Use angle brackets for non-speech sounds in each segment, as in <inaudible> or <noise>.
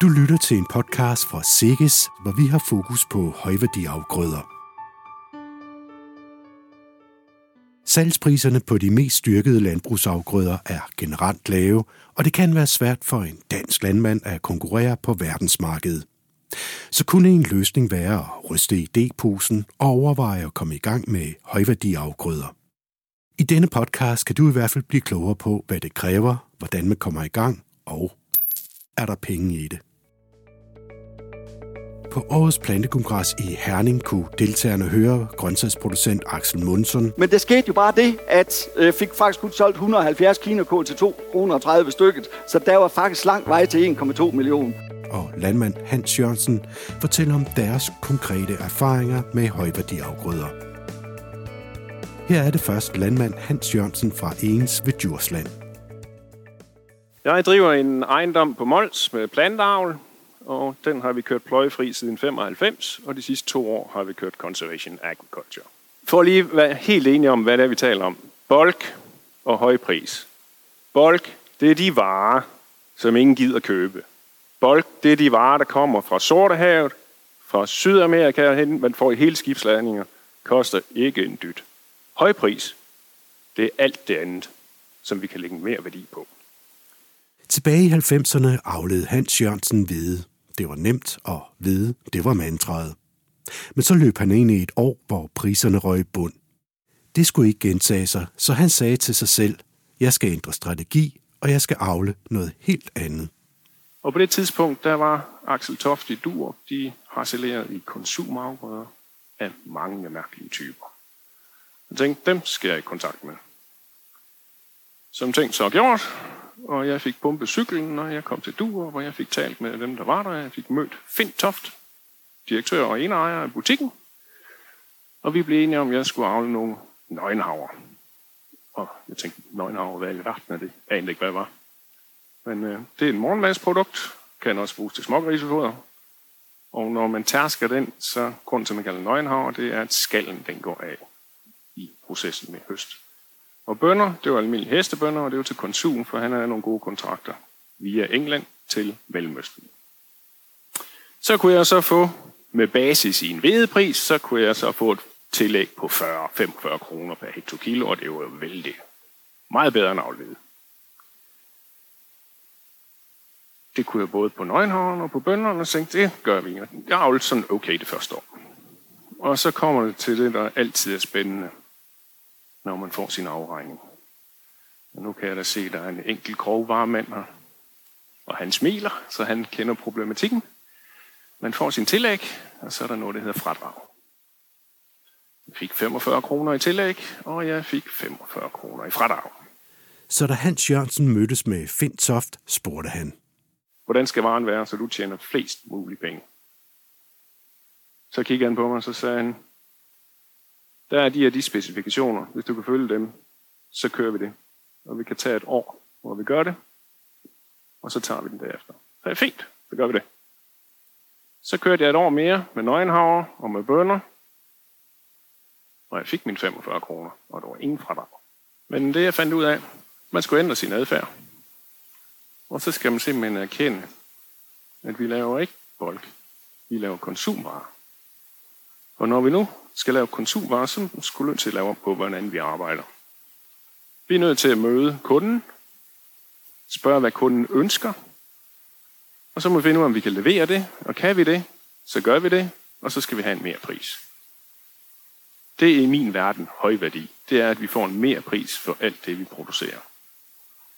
Du lytter til en podcast fra Sikkes, hvor vi har fokus på højværdiafgrøder. Salgspriserne på de mest styrkede landbrugsafgrøder er generelt lave, og det kan være svært for en dansk landmand at konkurrere på verdensmarkedet. Så kunne en løsning være at ryste idéposen og overveje at komme i gang med højværdiafgrøder. I denne podcast kan du i hvert fald blive klogere på, hvad det kræver, hvordan man kommer i gang, og er der penge i det. På årets plantekongres i Herning kunne deltagerne høre grøntsagsproducent Axel Mundsson. Men det skete jo bare det, at jeg øh, fik faktisk kun solgt 170 kinakål til 2 kroner 30 stykket, så der var faktisk lang vej til 1,2 millioner. Og landmand Hans Jørgensen fortæller om deres konkrete erfaringer med højværdiafgrøder. Her er det først landmand Hans Jørgensen fra Egens ved Djursland. Jeg driver en ejendom på Mols med plantavl, og den har vi kørt pløjefri siden 95, og de sidste to år har vi kørt Conservation Agriculture. For lige være helt enige om, hvad det er, vi taler om. Bulk og høj pris. Bulk, det er de varer, som ingen gider købe. Bulk, det er de varer, der kommer fra Sortehavet, fra Sydamerika hen, man får i hele skibsladninger, koster ikke en dyt. Høj pris, det er alt det andet, som vi kan lægge mere værdi på. Tilbage i 90'erne afled Hans Jørgensen hvide. Det var nemt, at vide, det var mantraet. Men så løb han ind i et år, hvor priserne røg i bund. Det skulle ikke gentage sig, så han sagde til sig selv, jeg skal ændre strategi, og jeg skal afle noget helt andet. Og på det tidspunkt, der var Axel Toft i Duer, de harcelerede i konsumafgrøder af mange mærkelige typer. Jeg tænkte, dem skal jeg i kontakt med. Som tænkt så gjort, og jeg fik pumpet cyklen, og jeg kom til Duer, hvor jeg fik talt med dem, der var der. Jeg fik mødt Fint Toft, direktør og ejer af butikken. Og vi blev enige om, at jeg skulle afle nogle nøgenhaver. Og jeg tænkte, nøgenhaver, hvad i verden er det? Jeg anede ikke, hvad det var. Men øh, det er et morgenmadsprodukt, kan også bruges til smågrisefoder. Og når man tærsker den, så grund til, at man kalder nøgenhaver, det er, at skallen den går af i processen med høst. Og bønder, det var almindelige hestebønder, og det var til konsum, for han havde nogle gode kontrakter via England til Mellemøsten. Så kunne jeg så få, med basis i en hvedepris, så kunne jeg så få et tillæg på 40-45 kroner per hektar kilo, og det var jo vældig meget bedre end afledet. Det kunne jeg både på nøgenhavn og på bønderne, og tænkte, det gør vi. Jeg avlede sådan okay det første år. Og så kommer det til det, der altid er spændende når man får sin afregning. Og nu kan jeg da se, at der er en enkelt grovvaremand her, og han smiler, så han kender problematikken. Man får sin tillæg, og så er der noget, der hedder fradrag. Jeg fik 45 kroner i tillæg, og jeg fik 45 kroner i fradrag. Så da Hans Jørgensen mødtes med Finn Toft, spurgte han. Hvordan skal varen være, så du tjener flest mulige penge? Så kiggede han på mig, og så sagde han, der er de her de specifikationer. Hvis du kan følge dem, så kører vi det. Og vi kan tage et år, hvor vi gør det, og så tager vi den derefter. Så er det fint, så gør vi det. Så kørte jeg et år mere med nøgenhavre og med bønder, og jeg fik mine 45 kroner, og der var ingen fradrag. Men det jeg fandt ud af, man skulle ændre sin adfærd. Og så skal man simpelthen erkende, at vi laver ikke folk. vi laver konsumvarer. Og når vi nu skal lave konsumvarer, så skulle vi til at lave på, hvordan vi arbejder. Vi er nødt til at møde kunden, spørge, hvad kunden ønsker, og så må vi finde ud af, om vi kan levere det, og kan vi det, så gør vi det, og så skal vi have en mere pris. Det er i min verden høj værdi. Det er, at vi får en mere pris for alt det, vi producerer.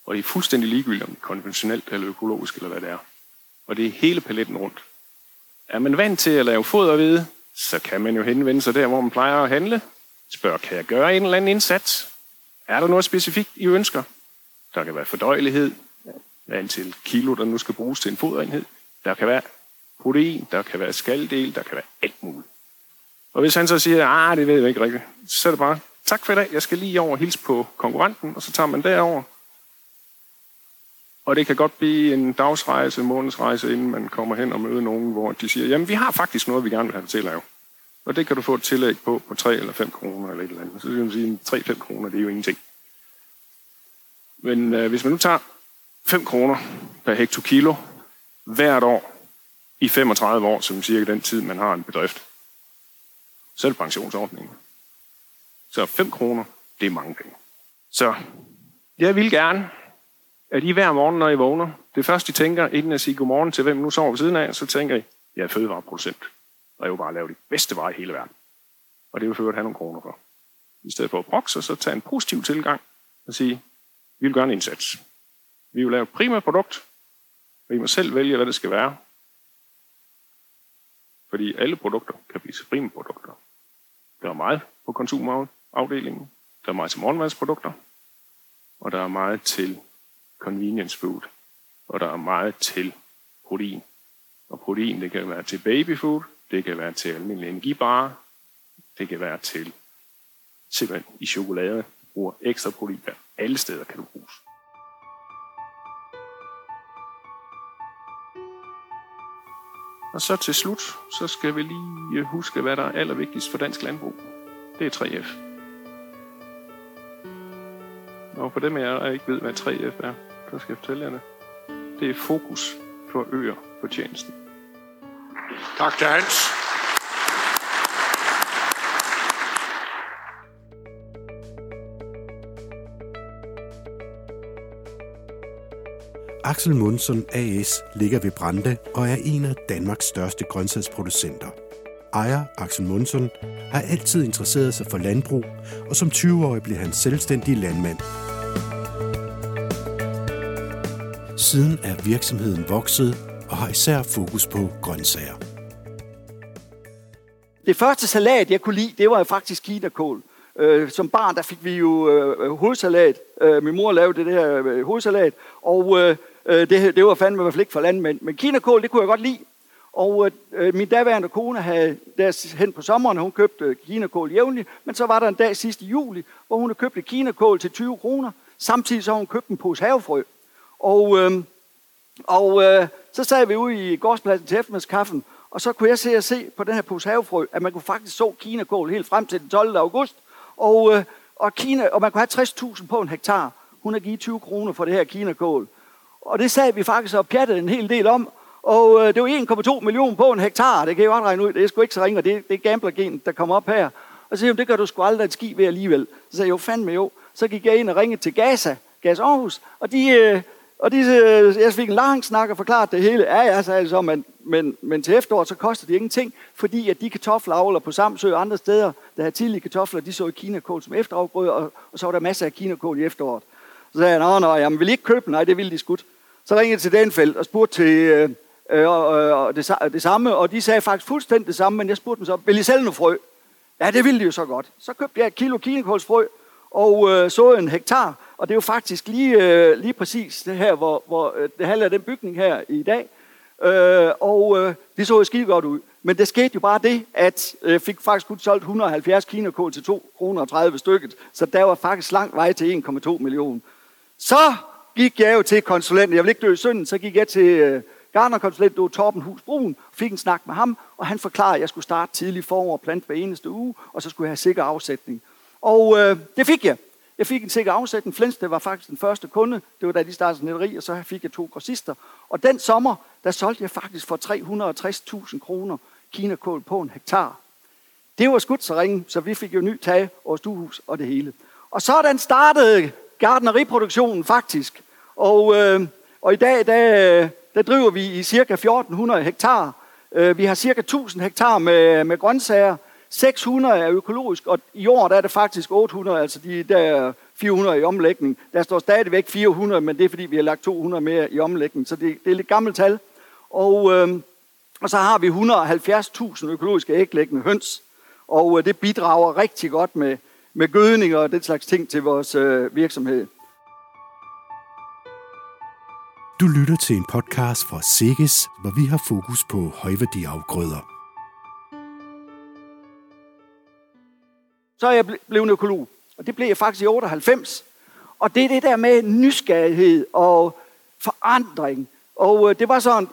Og det er fuldstændig ligegyldigt, om det er konventionelt eller økologisk, eller hvad det er. Og det er hele paletten rundt. Er man vant til at lave fodervede, så kan man jo henvende sig der, hvor man plejer at handle. Spørg, kan jeg gøre en eller anden indsats? Er der noget specifikt, I ønsker? Der kan være fordøjelighed, antal kilo, der nu skal bruges til en foderenhed. Der kan være protein, der kan være skaldel, der kan være alt muligt. Og hvis han så siger, ah, det ved jeg ikke rigtigt, så er det bare, tak for i dag, jeg skal lige over og hilse på konkurrenten, og så tager man derover. Og det kan godt blive en dagsrejse, en månedsrejse, inden man kommer hen og møder nogen, hvor de siger, jamen vi har faktisk noget, vi gerne vil have til at lave. Og det kan du få et tillæg på på 3 eller 5 kroner eller et eller andet. Så kan man sige, 3-5 kroner, det er jo ingenting. Men øh, hvis man nu tager 5 kroner per hektokilo hvert år, i 35 år, som cirka den tid, man har en bedrift. Så er det pensionsordningen. Så 5 kroner, det er mange penge. Så jeg vil gerne, at I hver morgen, når I vågner, det første I tænker, inden at sige godmorgen til hvem nu sover ved siden af, så tænker I, jeg er fødevareproducent, og jeg vil bare lave de bedste veje i hele verden. Og det vil føre have nogle kroner for. I stedet for at brokse, så tage en positiv tilgang og sige, vi vil gøre en indsats. Vi vil lave et primært produkt, og I må selv vælge, hvad det skal være. Fordi alle produkter kan blive primære produkter. Der er meget på konsumafdelingen. Der er meget til morgenmadsprodukter. Og der er meget til convenience food. Og der er meget til protein. Og protein, det kan være til babyfood, det kan være til almindelig energibarer, det kan være til simpelthen i chokolade, bruger ekstra protein. Alle steder kan du bruges. Og så til slut, så skal vi lige øh, huske, hvad der er allervigtigst for dansk landbrug. Det er 3F. Og for dem af jer, der ikke ved, hvad 3F er, så skal jeg fortælle jer det. Det er fokus for øer på tjenesten. Tak til Hans. Axel Mundsson AS ligger ved Brande og er en af Danmarks største grøntsagsproducenter. Ejer Axel Mundsson har altid interesseret sig for landbrug, og som 20-årig blev han selvstændig landmand. Siden er virksomheden vokset og har især fokus på grøntsager. Det første salat, jeg kunne lide, det var faktisk kinakål. Øh, som barn, der fik vi jo øh, hovedsalat. Øh, min mor lavede det her øh, hovedsalat, og øh, øh, det, det var fandme i hvert fald ikke for landmænd. Men kinakål, det kunne jeg godt lide. Og øh, øh min daværende kone havde der hen på sommeren, hun købte kinakål jævnligt, men så var der en dag sidste juli, hvor hun købte kinakål til 20 kroner. Samtidig så hun købte en pose havefrø. Og, øh, og øh, så sad vi ude i gårdspladsen til eftermiddagskaffen, og så kunne jeg se og se på den her pose havefrø, at man kunne faktisk så kinakål helt frem til den 12. august. Og, øh, og, Kina, og man kunne have 60.000 på en hektar. Hun har givet 20 kroner for det her kinakål. Og det sagde vi faktisk og pjattede en hel del om. Og øh, det var 1,2 millioner på en hektar. Det kan jeg godt regne ud. Det er sgu ikke så ringe, det, det er gamblergen, der kommer op her. Og så sagde det gør du sgu aldrig et ski ved alligevel. Så sagde jeg, jo fandme jo. Så gik jeg ind og ringede til Gaza, Gas Aarhus, og de, øh, og de, øh, jeg fik en lang snak og forklaret det hele. Ja, ja, sagde så, men, men, men til efteråret, så koster det ingenting, fordi at de kartofler på Samsø og andre steder, der har tidlige kartofler, de så i kinakål som efterafgrød, og, og så var der masser af kinakål i efteråret. Så sagde jeg, nå, nej, jamen, vil I ikke købe den? Nej, det ville de skudt. Så ringede jeg til Danfeldt og spurgte til øh, øh, øh, det, det samme, og de sagde faktisk fuldstændig det samme, men jeg spurgte dem så, vil I sælge noget frø? Ja, det ville de jo så godt. Så købte jeg et kilo kinakålsfrø og øh, så en hektar, og det er jo faktisk lige, øh, lige præcis det her, hvor, hvor øh, det handler af den bygning her i dag. Øh, og øh, det så jo skide godt ud. Men det skete jo bare det, at jeg øh, fik faktisk kun solgt 170 kinakål til 2 kroner 30 stykket. Så der var faktisk lang vej til 1,2 millioner. Så gik jeg jo til konsulenten. Jeg vil ikke dø i synden. Så gik jeg til øh, Gardnerkonsulent, det var Torben Hus Brun, fik en snak med ham, og han forklarede, at jeg skulle starte tidlig forår og plante hver eneste uge, og så skulle jeg have sikker afsætning. Og øh, det fik jeg. Jeg fik en sikker afsætning. det var faktisk den første kunde. Det var da de startede netteri, og så fik jeg to grossister. Og den sommer, der solgte jeg faktisk for 360.000 kroner kinakål på en hektar. Det var skudt så ringe, så vi fik jo ny tag og stuehus og det hele. Og sådan startede gardneriproduktionen faktisk. Og, øh, og i dag, der, der driver vi i cirka 1400 hektar. Øh, vi har cirka 1000 hektar med, med grøntsager. 600 er økologisk, og i år der er det faktisk 800, altså de der 400 i omlægning. Der står stadigvæk 400, men det er fordi, vi har lagt 200 mere i omlægning, så det, det er lidt gammelt tal. Og, øh, og så har vi 170.000 økologiske æglæggende høns, og øh, det bidrager rigtig godt med, med gødning og den slags ting til vores øh, virksomhed. Du lytter til en podcast fra Sikkes, hvor vi har fokus på højværdiafgrøder. Så er jeg blevet økolog. Og det blev jeg faktisk i 98. Og det er det der med nysgerrighed og forandring. Og øh, det var sådan,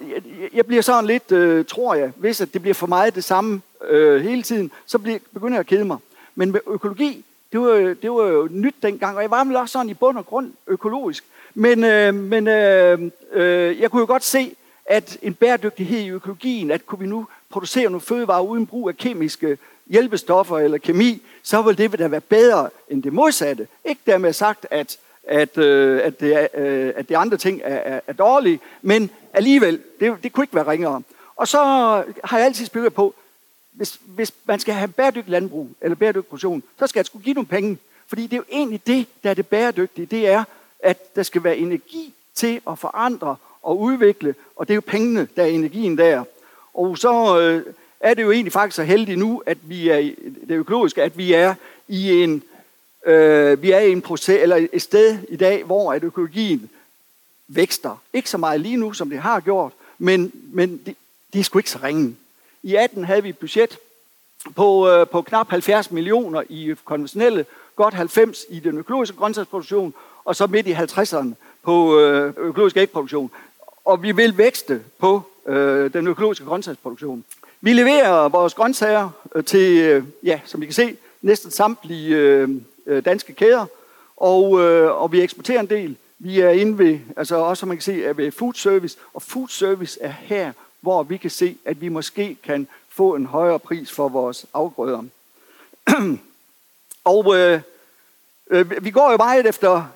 jeg bliver sådan lidt, øh, tror jeg, hvis at det bliver for meget det samme øh, hele tiden, så bliver, begynder jeg at kede mig. Men med økologi, det var, det var jo nyt dengang, og jeg var vel også sådan i bund og grund økologisk. Men, øh, men øh, øh, jeg kunne jo godt se, at en bæredygtighed i økologien, at kunne vi nu producere nogle fødevarer uden brug af kemiske hjælpestoffer eller kemi, så vil det da være bedre end det modsatte. Ikke dermed sagt, at, at, øh, at, det, øh, at de andre ting er, er, er dårlige, men alligevel, det, det kunne ikke være ringere. Og så har jeg altid spillet på, hvis, hvis man skal have bæredygtig landbrug eller bæredygtig produktion, så skal jeg skulle give nogle penge. Fordi det er jo egentlig det, der er det bæredygtige. Det er, at der skal være energi til at forandre og udvikle, og det er jo pengene, der er energien der. Og så øh, er det jo egentlig faktisk så heldigt nu, at vi er det økologiske, at vi er i en øh, vi er i en proces eller et sted i dag, hvor at økologien vækster. Ikke så meget lige nu, som det har gjort, men, men det, det er sgu ikke så ringe. I 18 havde vi et budget på, øh, på knap 70 millioner i konventionelle, godt 90 i den økologiske grøntsagsproduktion, og så midt i 50'erne på øh, økologisk ægproduktion. Og vi vil vækste på øh, den økologiske grøntsagsproduktion. Vi leverer vores grøntsager øh, til, øh, ja, som I kan se, næsten samtlige øh, danske kæder, og, øh, og vi eksporterer en del. Vi er inde ved, altså også som man kan se, er ved food service, og food service er her, hvor vi kan se, at vi måske kan få en højere pris for vores afgrøder. <clears throat> og øh, øh, vi går jo meget efter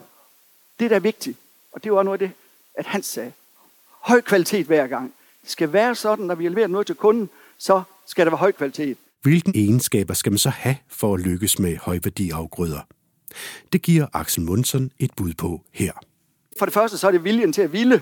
det, der er vigtigt, og det var noget af det, at han sagde. Høj kvalitet hver gang. Det skal være sådan, når vi leverer noget til kunden, så skal der være høj kvalitet. Hvilke egenskaber skal man så have for at lykkes med højværdiafgrøder? Det giver Axel Munson et bud på her. For det første så er det viljen til at ville.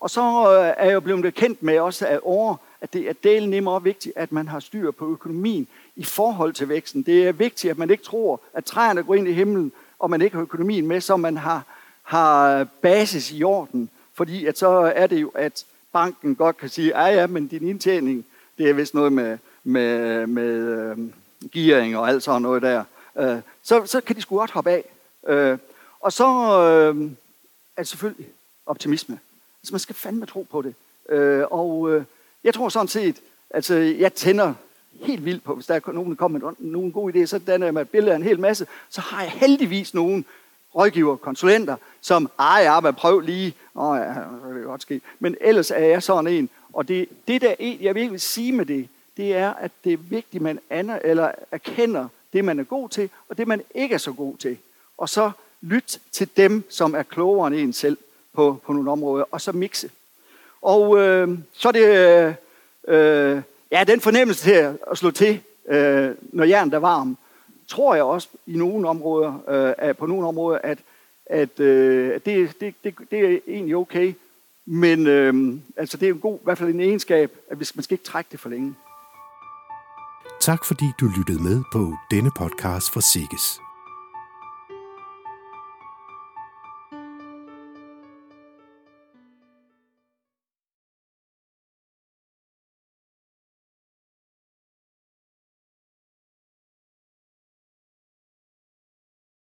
Og så øh, er jeg jo blevet kendt med også af år, at det er delen nemmere vigtigt, at man har styr på økonomien i forhold til væksten. Det er vigtigt, at man ikke tror, at træerne går ind i himlen, og man ikke har økonomien med, så man har, har basis i orden. Fordi at så er det jo, at banken godt kan sige, ja ja, men din indtjening, det er vist noget med, med, med øh, gearing og alt sådan noget der. Øh, så, så kan de sgu godt hoppe af. Øh, og så øh, er det selvfølgelig optimisme. Altså man skal fandme tro på det. Øh, og øh, jeg tror sådan set, altså jeg tænder helt vildt på, hvis der er nogen, der kommer med nogle gode idéer, så danner jeg med et billede af en hel masse, så har jeg heldigvis nogen rådgiver, konsulenter, som, ej, ja, men prøv lige, åh ja, det kan godt ske. Men ellers er jeg sådan en, og det, det der, jeg vil sige med det, det er, at det er vigtigt, at man aner, eller erkender det, man er god til, og det, man ikke er så god til. Og så lyt til dem, som er klogere end en selv på, på nogle områder, og så mixe. Og øh, så er det øh, øh, ja, den fornemmelse til at slå til, øh, når jernet er varm, tror jeg også i nogle områder, øh, på nogle områder, at, at øh, det, det, det, det er egentlig okay. Men øh, altså det er en god, i hvert fald en egenskab, at man skal ikke trække det for længe. Tak fordi du lyttede med på denne podcast fra Sikkes.